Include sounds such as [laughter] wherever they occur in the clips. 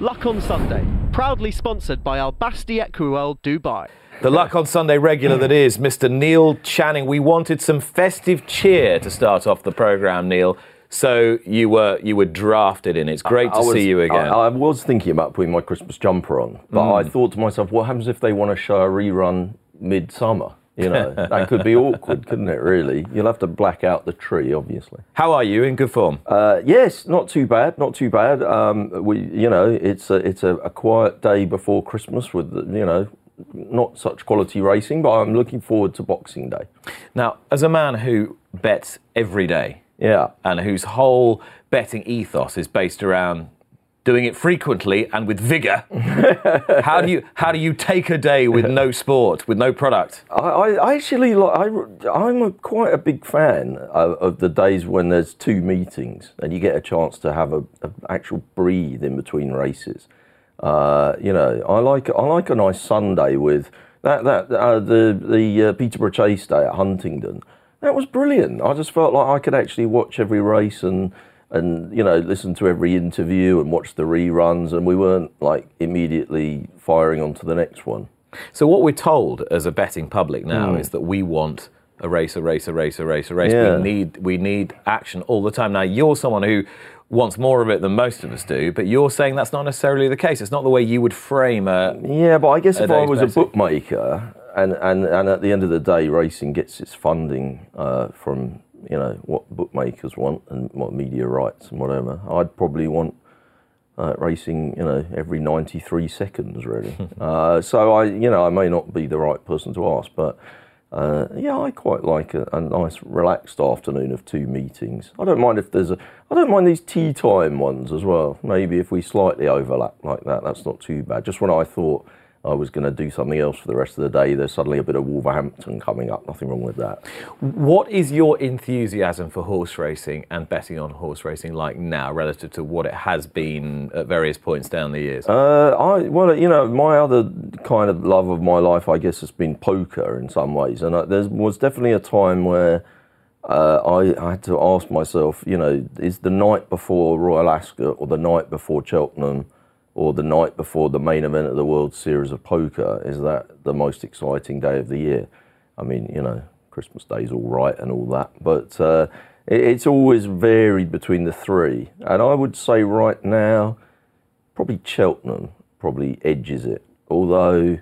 Luck on Sunday, proudly sponsored by Al Basti Equiworld Dubai. The Luck on Sunday regular that is Mr. Neil Channing. We wanted some festive cheer to start off the programme, Neil. So you were you were drafted in. It's great to I was- see you again. I, I was thinking about putting my Christmas jumper on, but Mm. I thought to myself, what happens if they want to show a rerun midsummer? You know, that could be awkward, couldn't it? Really, you'll have to black out the tree, obviously. How are you? In good form? Uh, yes, not too bad, not too bad. Um, we, you know, it's a it's a, a quiet day before Christmas with you know, not such quality racing, but I'm looking forward to Boxing Day. Now, as a man who bets every day, Yeah. and whose whole betting ethos is based around doing it frequently and with vigour, [laughs] how do you how do you take a day with no [laughs] sport, with no product? I, I I actually like. I, I'm a, quite a big fan of, of the days when there's two meetings and you get a chance to have a, a actual breathe in between races. Uh, you know, I like I like a nice Sunday with that that uh, the the uh, Peterborough Chase Day at Huntingdon. That was brilliant. I just felt like I could actually watch every race and and you know listen to every interview and watch the reruns, and we weren't like immediately firing on to the next one. So what we're told as a betting public now Mm. is that we want a race, a race, a race, a race, a race. Yeah. We need we need action all the time. Now you're someone who wants more of it than most of us do, but you're saying that's not necessarily the case. It's not the way you would frame a Yeah, but I guess if I was a bookmaker, and, and, and at the end of the day, racing gets its funding uh, from you know what bookmakers want and what media rights and whatever, I'd probably want uh, racing, you know, every ninety three seconds, really. [laughs] uh, so I, you know, I may not be the right person to ask, but. Uh, yeah, I quite like a, a nice relaxed afternoon of two meetings. I don't mind if there's a. I don't mind these tea time ones as well. Maybe if we slightly overlap like that, that's not too bad. Just when I thought I was going to do something else for the rest of the day, there's suddenly a bit of Wolverhampton coming up. Nothing wrong with that. What is your enthusiasm for horse racing and betting on horse racing like now relative to what it has been at various points down the years? Uh, I well, you know, my other kind of love of my life, I guess, has been poker in some ways, and uh, there was definitely a time where uh, I, I had to ask myself, you know, is the night before Royal Ascot or the night before Cheltenham or the night before the main event of the World Series of Poker, is that the most exciting day of the year? I mean, you know, Christmas Day's all right and all that, but uh, it, it's always varied between the three. And I would say right now, probably Cheltenham probably edges it. Although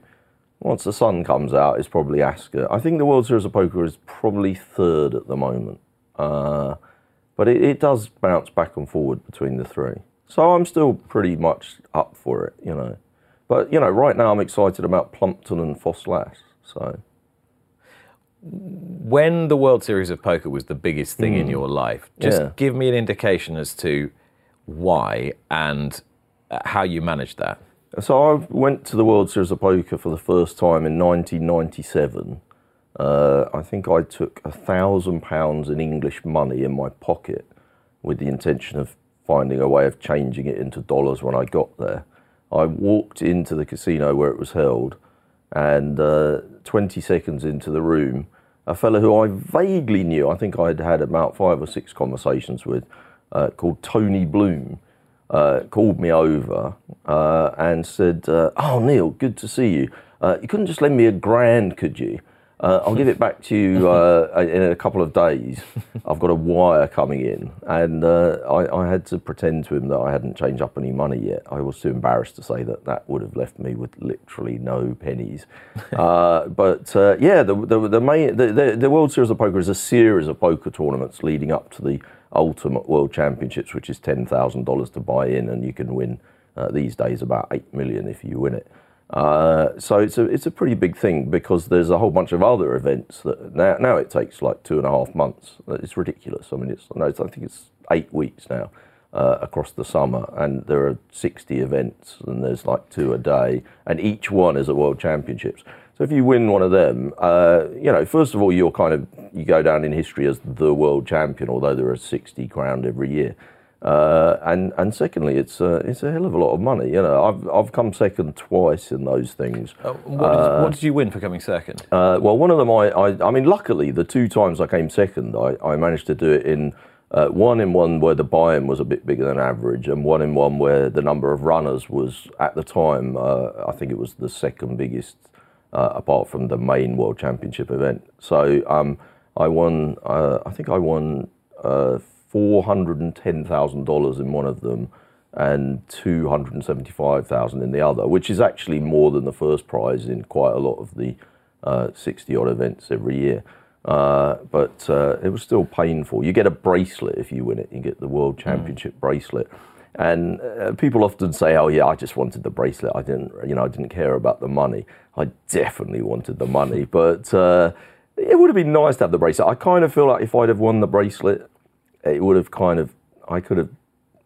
once the sun comes out, it's probably Ascot. I think the World Series of Poker is probably third at the moment, uh, but it, it does bounce back and forward between the three. So I'm still pretty much up for it, you know. But you know, right now I'm excited about Plumpton and Ffos Las. So when the World Series of Poker was the biggest thing in Mm. your life, just Yeah. give me an indication as to why and uh, how you managed that. So I went to the World Series of Poker for the first time in 1997. Uh, I think I took a thousand pounds in English money in my pocket with the intention of finding a way of changing it into dollars when I got there. I walked into the casino where it was held, and uh, 20 seconds into the room, a fellow who I vaguely knew, I think I'd had about five or six conversations with, uh, called Tony Bloom, uh, called me over uh, and said, uh, "Oh, Neil, good to see you. Uh, you couldn't just lend me a grand, could you? Uh, I'll give it back to you [laughs] uh, in a couple of days. I've got a wire coming in." And uh, I, I had to pretend to him that I hadn't changed up any money yet. I was too embarrassed to say that that would have left me with literally no pennies. [laughs] uh, but uh, yeah, the the, the, main, the, the the World Series of Poker is a series of poker tournaments leading up to the Ultimate World Championships, which is ten thousand dollars to buy in, and you can win uh, these days about eight million if you win it. Uh, so it's a it's a pretty big thing because there's a whole bunch of other events that now now it takes like two and a half months. It's ridiculous. I mean, it's no, it's, I think it's eight weeks now uh, across the summer, and there are sixty events, and there's like two a day, and each one is a world championships. So if you win one of them, uh, you know, first of all, you're kind of you go down in history as the world champion, although there are sixty crowned every year. Uh, and and secondly, it's a, it's a hell of a lot of money. You know, I've I've come second twice in those things. Uh, what, did, what did you win for coming second? Uh, well, one of them, I, I, I mean, luckily, the two times I came second, I, I managed to do it in Uh, one in one where the buy-in was a bit bigger than average, and one in one where the number of runners was at the time, uh, I think it was the second biggest, uh, apart from the main World Championship event. So um, I won. Uh, I think I won uh, four hundred and ten thousand dollars in one of them, and two hundred and seventy-five thousand in the other, which is actually more than the first prize in quite a lot of the sixty odd events every year. Uh, but uh, it was still painful. You get a bracelet if you win it. You get the World Championship bracelet, and uh, people often say, "Oh yeah, I just wanted the bracelet. I didn't, you know, I didn't care about the money. I definitely wanted the money, [laughs] but uh, it would have been nice to have the bracelet. I kind of feel like if I'd have won the bracelet, it would have kind of, I could have."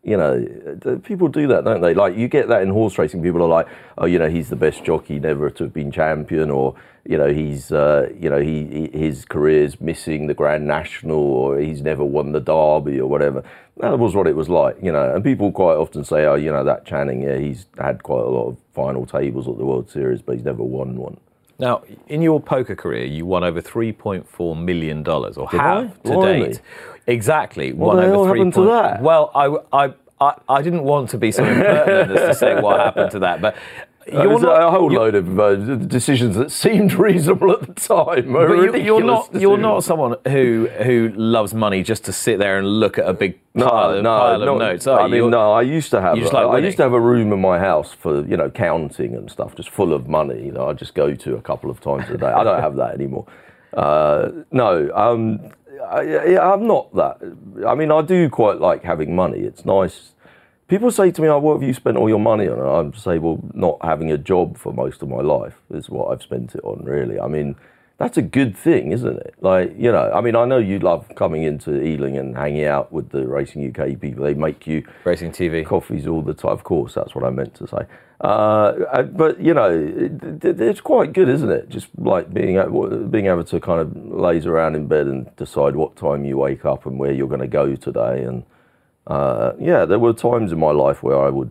You know, people do that, don't they? Like you get that in horse racing. People are like, "Oh, you know, he's the best jockey never to have been champion," or you know he's uh, you know he, he his career's missing the Grand National or he's never won the Derby or whatever. That was what it was like, you know. And people quite often say, oh, you know, that Channing, yeah, he's had quite a lot of final tables at the World Series, but he's never won one. Now, in your poker career, you won over three point four million dollars, or Did have I? to date. Exactly. What won over three happened to point- that? Well, I, I, I, I didn't want to be so impertinent as to say what happened to that, but you're not, a whole load of uh, decisions that seemed [laughs] reasonable at the time. But you, you're not you're not someone who who loves money just to sit there and look at a big pile, of, pile of notes. are I you? mean, You're- no. I used to have. a- like I used to have a room in my house for you know counting and stuff, just full of money. You know, I just go to a couple of times a day. I don't have that anymore. Uh, no, um, I, I'm not that. I mean, I do quite like having money. It's nice. People say to me, "Oh, what have you spent all your money on?" And I say, "Well, not having a job for most of my life is what I've spent it on. Really, I mean." That's a good thing, isn't it? Like, you know, I mean, I know you love coming into Ealing and hanging out with the Racing UK people. They make you Racing TV. coffees all the time. Of course, that's what I meant to say. Uh, uh, but you know, it, it- it's quite good, isn't it? Just like being able, being able to kind of laze around in bed and decide what time you wake up and where you're going to go today. And uh, yeah, there were times in my life where I would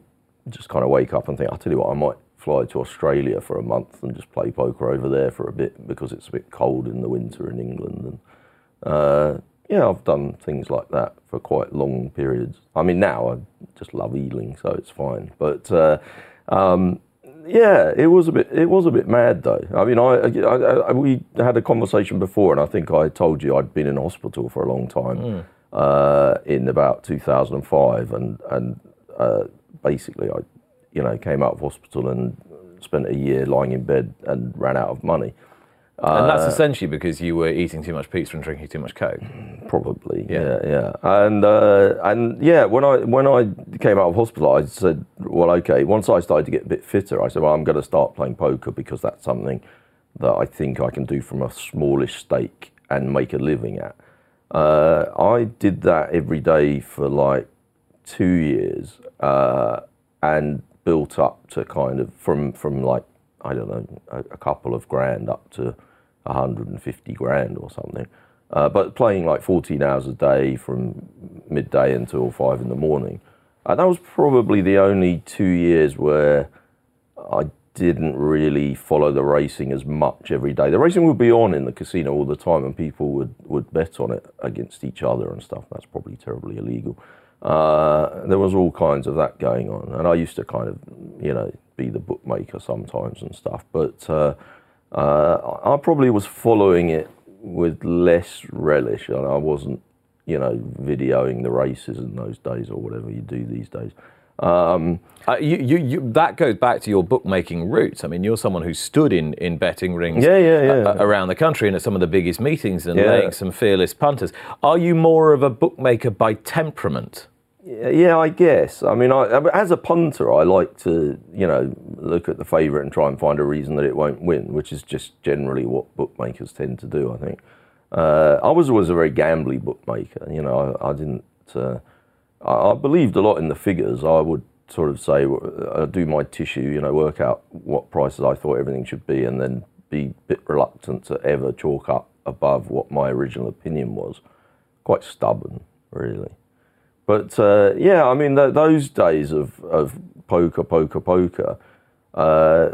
just kind of wake up and think, I'll tell you what, I might fly to Australia for a month and just play poker over there for a bit because it's a bit cold in the winter in England. And uh, yeah, I've done things like that for quite long periods. I mean, now I just love Ealing, so it's fine. But uh, um, yeah, it was a bit. It was a bit mad, though. I mean, I, I, I we had a conversation before, and I think I told you I'd been in hospital for a long time uh, in about 2005, and and uh, basically I, you know, came out of hospital and spent a year lying in bed and ran out of money. and Uh, that's essentially because you were eating too much pizza and drinking too much coke. Probably, Yeah. yeah, yeah, and uh, and yeah. When I when I came out of hospital, I said, well, okay. Once I started to get a bit fitter, I said, well, I'm going to start playing poker because that's something that I think I can do from a smallish stake and make a living at. Uh, I did that every day for like two years uh, and built up to kind of from from like I don't know a, a couple of grand up to 150 grand or something. Uh, but playing like 14 hours a day from midday until five in the morning. And that was probably the only two years where I didn't really follow the racing as much every day. The racing would be on in the casino all the time, and people would, would bet on it against each other and stuff. That's probably terribly illegal. Uh, there was all kinds of that going on, and I used to kind of, you know, be the bookmaker sometimes and stuff. But uh, uh, I probably was following it with less relish, and I wasn't, you know, videoing the races in those days or whatever you do these days. Um, Uh, you, you, you, that goes back to your bookmaking roots. I mean, you're someone who stood in, in betting rings Yeah, yeah, yeah. a- a- around the country and at some of the biggest meetings and laying some fearless punters. Are you more of a bookmaker by temperament? Yeah, I guess. I mean, I, as a punter, I like to, you know, look at the favourite and try and find a reason that it won't win, which is just generally what bookmakers tend to do. I think. Uh, I was always a very gambly bookmaker. You know, I, I didn't. Uh, I, I believed a lot in the figures. I would sort of say, uh, do my tissue, you know, work out what prices I thought everything should be, and then be a bit reluctant to ever chalk up above what my original opinion was. Quite stubborn, really. But uh, yeah, I mean, th- those days of, of poker, poker, poker, uh,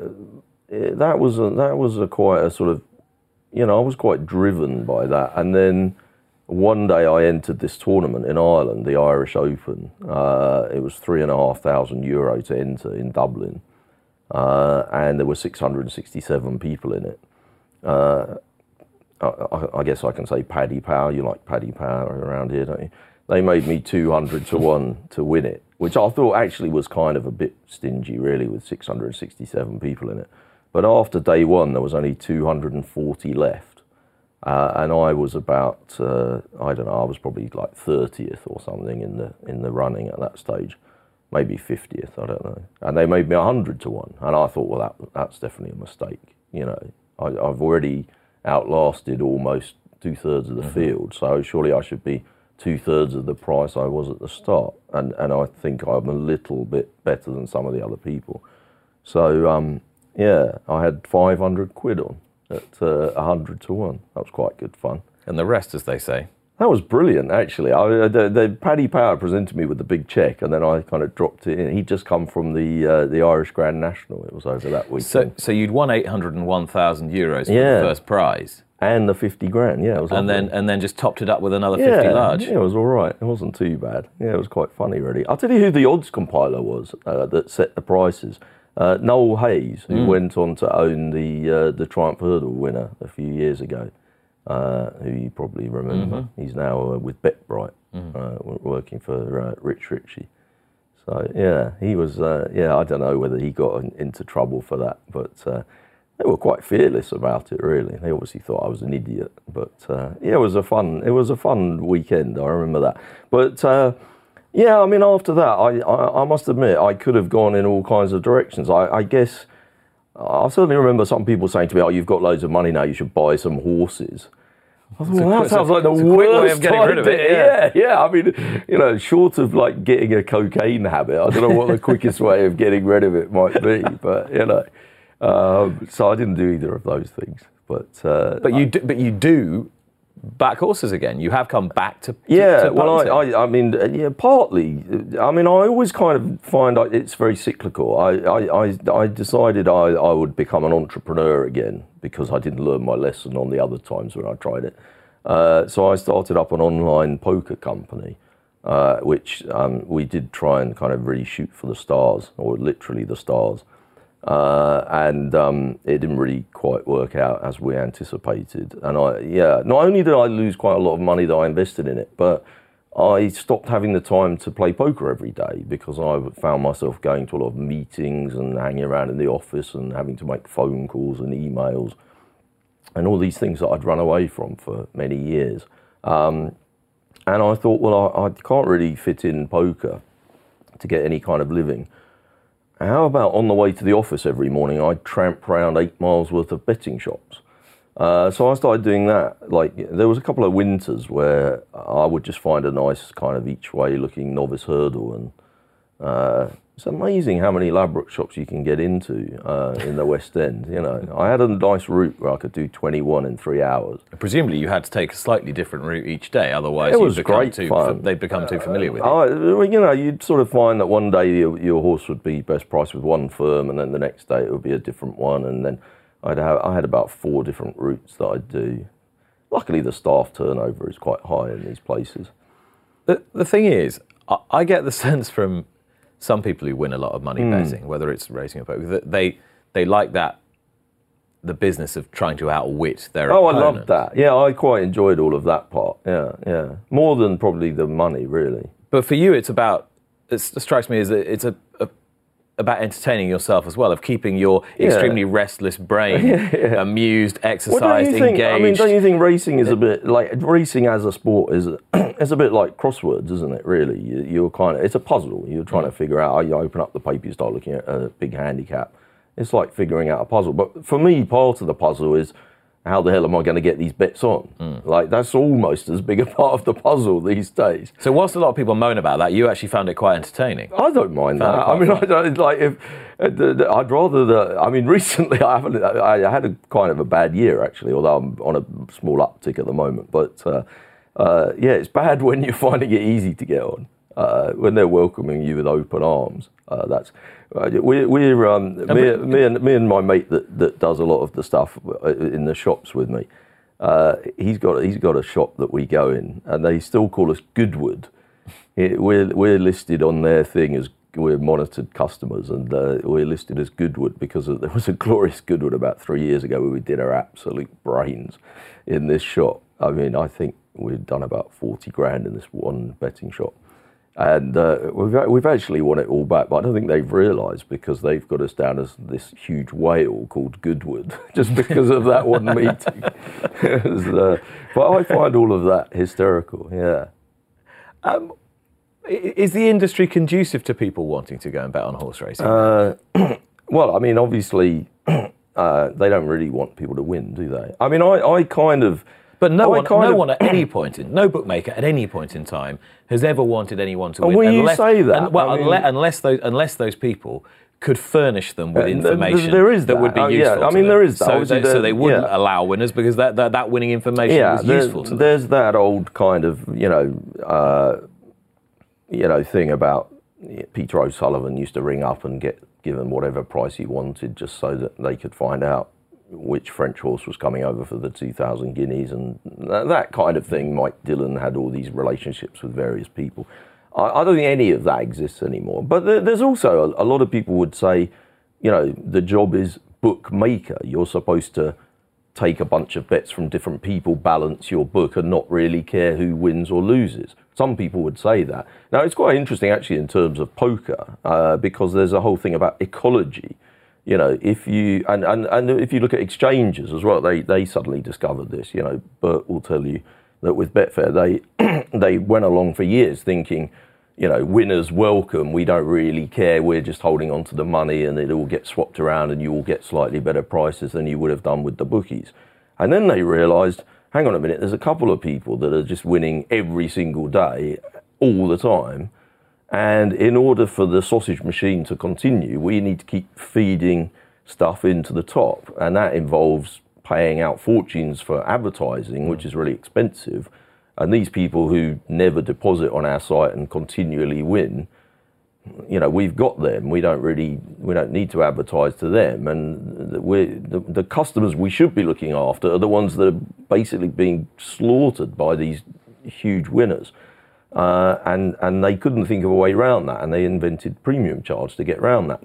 it- that was a, that was a quite a sort of, you know, I was quite driven by that. And then one day I entered this tournament in Ireland, the Irish Open. Uh, it was three and a half thousand euro to enter in Dublin, uh, and there were 667 people in it. Uh, I, I, guess I can say Paddy Power. You like Paddy Power around here, don't you? They made me 200 to 1 to win it, which I thought actually was kind of a bit stingy, really, with 667 people in it. But after day one, there was only 240 left. Uh, and I was about, uh, I don't know, I was probably like 30th or something in the, in the running at that stage. Maybe 50th, I don't know. And they made me 100 to 1. And I thought, well, that, that's definitely a mistake. You know, I, I've already outlasted almost two thirds of the mm-hmm. field. So surely I should be two thirds of the price I was at the start. And, and I think I'm a little bit better than some of the other people. So, um, yeah, I had 500 quid on at uh, 100 to 1. That was quite good fun. And the rest, as they say. That was brilliant, actually. I, the, the, Paddy Power presented me with the big check, and then I kind of dropped it in. He'd just come from the uh, the Irish Grand National. It was over that weekend. So, so you'd won eight hundred and one thousand euros for yeah. the first prize, and the fifty grand. Yeah, and then and then just topped it up with another yeah, fifty large. Yeah, it was all right. It wasn't too bad. Yeah, it was quite funny, really. I'll tell you who the odds compiler was uh, that set the prices. Uh, Noel Hayes, who mm. went on to own the uh, the Triumph Hurdle winner a few years ago uh, who you probably remember. Mm-hmm. He's now uh, with BetBright, mm-hmm. uh, working for uh, Rich Ricci. So yeah, he was. Uh, yeah, I don't know whether he got in, into trouble for that, but uh, they were quite fearless about it. Really, they obviously thought I was an idiot, but yeah, it was a fun. It was a fun weekend. I remember that, but. Yeah, I mean, after that, I, I, I, must admit, I could have gone in all kinds of directions. I, I guess I certainly remember some people saying to me, "Oh, you've got loads of money now. You should buy some horses." I thought, well, that sounds like the worst way of getting rid of it. Yeah. yeah, yeah. I mean, you know, short of like getting a cocaine habit, I don't know what the quickest way of getting rid of it might be. But you know, um, so I didn't do either of those things. But uh, but you do, but you do back horses again. You have come back to, to yeah. To well, I, I, I, mean, uh, yeah, partly. I mean, I always kind of find it's very cyclical. I, I, I, I decided I, I would become an entrepreneur again because I didn't learn my lesson on the other times when I tried it. Uh, so I started up an online poker company, uh, which um, we did try and kind of really shoot for the stars, or literally the stars. Uh, and um, it didn't really quite work out as we anticipated. And I, yeah, not only did I lose quite a lot of money that I invested in it, but I stopped having the time to play poker every day because I found myself going to a lot of meetings and hanging around in the office and having to make phone calls and emails and all these things that I'd run away from for many years. Um, and I thought, well, I, I can't really fit in poker to get any kind of living. How about on the way to the office every morning, I'd tramp around eight miles worth of betting shops. Uh, so I started doing that. Like there was a couple of winters where I would just find a nice kind of each way looking novice hurdle and uh, it's amazing how many elaborate shops you can get into uh, in the West End. You know, I had a nice route where I could do 21 in three hours. Presumably, you had to take a slightly different route each day, otherwise, it was great too, fun. they'd become too familiar with you. you know, you'd sort of find that one day your, your, horse would be best priced with one firm, and then the next day it would be a different one, and then I'd have, I had about four different routes that I'd do. Luckily, the staff turnover is quite high in these places. The, the thing is, I, I get the [laughs] sense from some people who win a lot of money mm. betting, whether it's racing or poker, they they like that the business of trying to outwit their oh, opponent. I loved that. Yeah, I quite enjoyed all of that part. Yeah, yeah, more than probably the money, really. But for you, it's about. It strikes me as a, it's a, a about entertaining yourself as well, of keeping your yeah. extremely restless brain [laughs] yeah, amused, exercised, well, engaged. I mean, don't you think racing is a bit like racing as a sport is [clears throat] it's a bit like crosswords, isn't it? Really, you, are kind of it's a puzzle. You're trying mm. to figure out. You open up the paper, you start looking at a big handicap. It's like figuring out a puzzle. But for me, part of the puzzle is how the hell am I going to get these bets on? Mm. Like that's almost as big a [laughs] part of the puzzle these days. So whilst a lot of people moan about that, you actually found it quite entertaining. I don't mind that. I mean, I don't like if uh, I'd rather the. I mean, [laughs] recently I haven't. I had a kind of a bad year actually, although I'm on a small uptick at the moment. But uh, uh, yeah, it's bad [laughs] when you're finding it easy to get on. Uh, when they're welcoming you with open arms. Uh, that's uh, we, we're um, me, me, and me and my mate that, that does a lot of the stuff uh, in the shops with me. Uh, he's got he's got a shop that we go in, and they still call us Goodwood. It, we're we're listed on their thing as we're monitored customers, and uh, we're listed as Goodwood because [laughs] there was a glorious Goodwood about three years ago where we did our absolute brains in this shop. I mean, I think we'd done about forty grand in this one betting shop and uh, we've we've actually won it all back, but I don't think they've realised because they've got us down as this huge whale called Goodwood [laughs] just because of that one meeting. [laughs] was, uh, but I find all of that hysterical. Yeah. Um, is the industry conducive to people wanting to go and bet on horse racing? Uh, [clears throat] well, I mean, obviously, [clears throat] uh, they don't really want people to win, do they? I mean, I, I kind of but no one, no of, one at any [clears throat] point in, no bookmaker at any point in time has ever wanted anyone to win. When unless, you say that, and, well, I mean, unless, those, unless those people could furnish them with information there is that, that would be uh, useful. Yeah, I mean, there is that. So, they, so they wouldn't yeah. allow winners because that, that, that winning information yeah, was useful to them. There's that old kind of, you know, uh, you know, thing about Peter O'Sullevan used to ring up and get given whatever price he wanted just so that they could find out which French horse was coming over for the 2,000 guineas and that kind of thing. Mike Dillon had all these relationships with various people. I, I don't think any of that exists anymore. But there, there's also a, a, lot of people would say, you know, the job is bookmaker. You're supposed to take a bunch of bets from different people, balance your book, and not really care who wins or loses. Some people would say that. Now, it's quite interesting actually in terms of poker uh, because there's a whole thing about ecology you know, if you and, and, and if you look at exchanges as well, they they suddenly discovered this. You know, Bert will tell you that with Betfair, they [clears throat] they went along for years thinking, you know, winners welcome. We don't really care. We're just holding on to the money, and it all gets swapped around, and you will get slightly better prices than you would have done with the bookies. And then they realised, hang on a minute, there's a couple of people that are just winning every single day, all the time and in order for the sausage machine to continue, we need to keep feeding stuff into the top. And that involves paying out fortunes for advertising, which is really expensive. And these people who never deposit on our site and continually win, you know, we've got them. We don't really, we don't need to advertise to them. And the, the customers we should be looking after are the ones that are basically being slaughtered by these huge winners. Uh, and, and they couldn't think of a way around that, and they invented premium charge to get around that.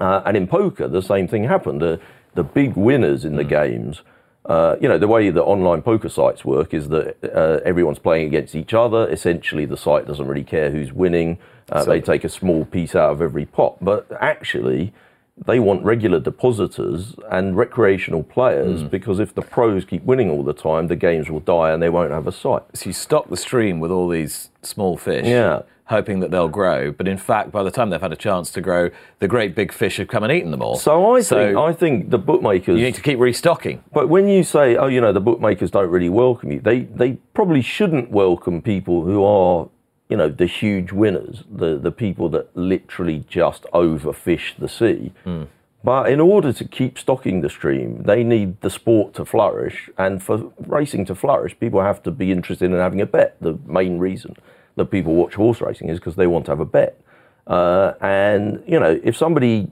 Uh, and in poker, the same thing happened. The, the big winners in the mm. games, uh, you know, the way that online poker sites work is that uh, everyone's playing against each other. Essentially, the site doesn't really care who's winning. Uh, so, they take a small piece out of every pot. But actually, they want regular depositors and recreational players mm. because if the pros keep winning all the time, the games will die and they won't have a site. So you stock the stream with all these small fish. Yeah. Hoping that they'll grow, but in fact, by the time they've had a chance to grow, the great big fish have come and eaten them all. So I so think I think the bookmakers you need to keep restocking. But when you say, oh, you know, the bookmakers don't really welcome you, they they probably shouldn't welcome people who are you know, the huge winners, the, the people that literally just overfish the sea. Mm. But in order to keep stocking the stream, they need the sport to flourish. And for racing to flourish, people have to be interested in having a bet. The main reason that people watch horse racing is because they want to have a bet. Uh, and, you know, if somebody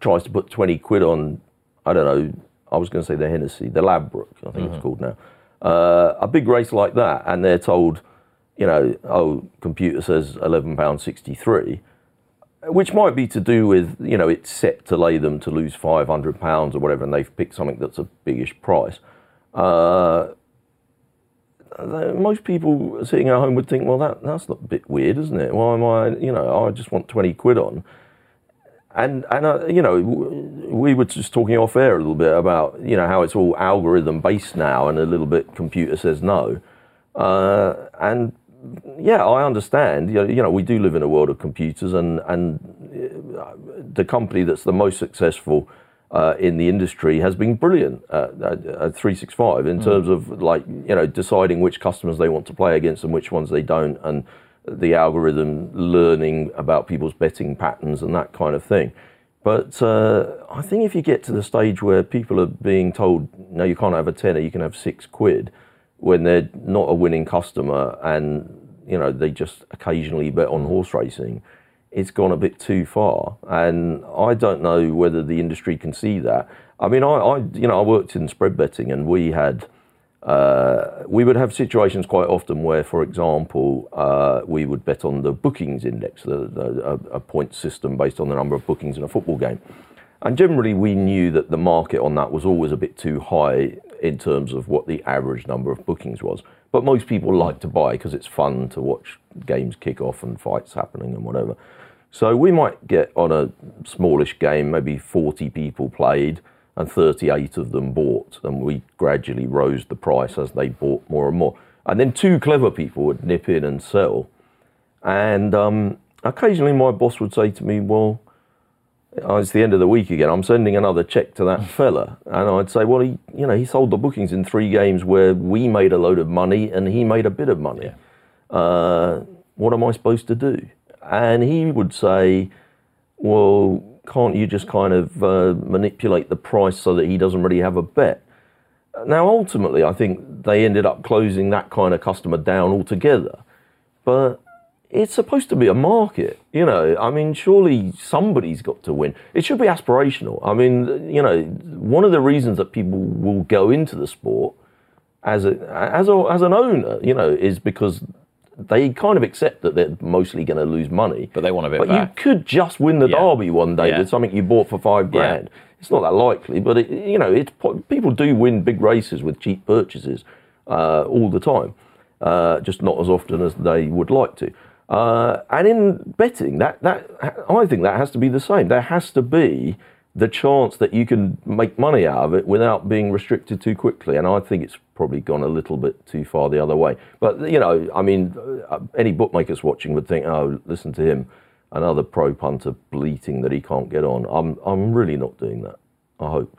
tries to put 20 quid on, I don't know, I was going to say the Hennessy, the Ladbroke, I think mm-hmm. it's called now, uh, a big race like that, and they're told, you know, oh, computer says £11.63, which might be to do with, you know, it's set to lay them to lose £500 or whatever, and they've picked something that's a biggish price. Uh, most people sitting at home would think, well, that, that's a bit weird, isn't it? Why am I, you know, I just want 20 quid on. And, and uh, you know, we were just talking off air a little bit about, you know, how it's all algorithm based now and a little bit computer says no. Uh, and yeah, I understand. You know, we do live in a world of computers, and and uh, the company that's the most successful uh, in the industry has been brilliant at, at, 365 in mm. terms of like you know deciding which customers they want to play against and which ones they don't, and the algorithm learning about people's betting patterns and that kind of thing. But uh, I think if you get to the stage where people are being told, no, you can't have a tenner, you can have six quid when they're not a winning customer and you know they just occasionally bet on horse racing, it's gone a bit too far. And I don't know whether the industry can see that. I mean, I, I you know I worked in spread betting and we had uh, we would have situations quite often where, for example, uh, we would bet on the bookings index, the, the, a, a point system based on the number of bookings in a football game. And generally, we knew that the market on that was always a bit too high in terms of what the average number of bookings was. But most people like to buy because it's fun to watch games kick off and fights happening and whatever. So we might get on a smallish game, maybe 40 people played and 38 of them bought, and we gradually rose the price as they bought more and more. And then two clever people would nip in and sell. And um, occasionally my boss would say to me, Well, oh, it's the end of the week again. I'm sending another check to that fella. And I'd say, Well, he, you know, he sold the bookings in three games where we made a load of money and he made a bit of money. Yeah. Uh, what am I supposed to do? And he would say, Well, can't you just kind of uh, manipulate the price so that he doesn't really have a bet? Now, ultimately, I think they ended up closing that kind of customer down altogether. But it's supposed to be a market, you know. I mean, surely somebody's got to win. It should be aspirational. I mean, you know, one of the reasons that people will go into the sport as a as a, as an owner, you know, is because they kind of accept that they're mostly going to lose money. But they want a bit But back. you could just win the Yeah. derby one day Yeah. with something you bought for five Yeah. grand. It's not that likely, but it, you know, it's people do win big races with cheap purchases uh, all the time, uh, just not as often as they would like to. Uh, and in betting, that that I think that has to be the same. There has to be the chance that you can make money out of it without being restricted too quickly. And I think it's probably gone a little bit too far the other way. But you know, I mean, uh, any bookmakers watching would think, "Oh, listen to him, another pro punter bleating that he can't get on." I'm I'm really not doing that. I hope.